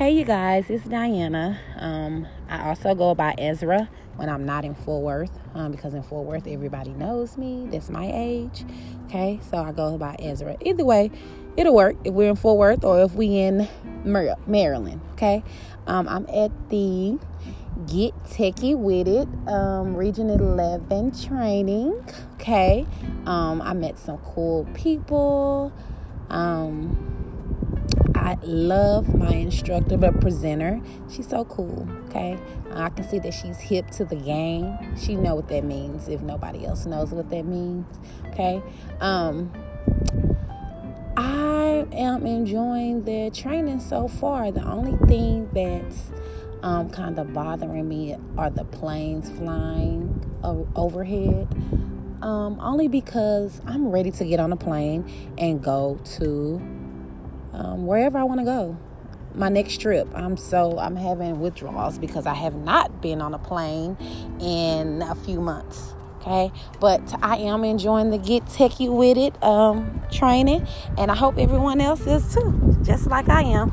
Hey, you guys, it's Diana. Um, I also go by Ezra when I'm not in Fort Worth um, because in Fort Worth, everybody knows me. That's my age. Okay, so I go by Ezra. Either way, it'll work if we're in Fort Worth or if we in Maryland. Okay, um, I'm at the Get Techie with It um, Region 11 training. Okay, um, I met some cool people. Um, I love my instructor, but presenter. She's so cool. Okay, I can see that she's hip to the game. She know what that means. If nobody else knows what that means, okay. Um, I am enjoying the training so far. The only thing that's um, kind of bothering me are the planes flying overhead. Um, only because I'm ready to get on a plane and go to um, wherever I want to go. My next trip, I'm so I'm having withdrawals because I have not been on a plane in a few months. Okay, but I am enjoying the get techie with it um, training, and I hope everyone else is too, just like I am.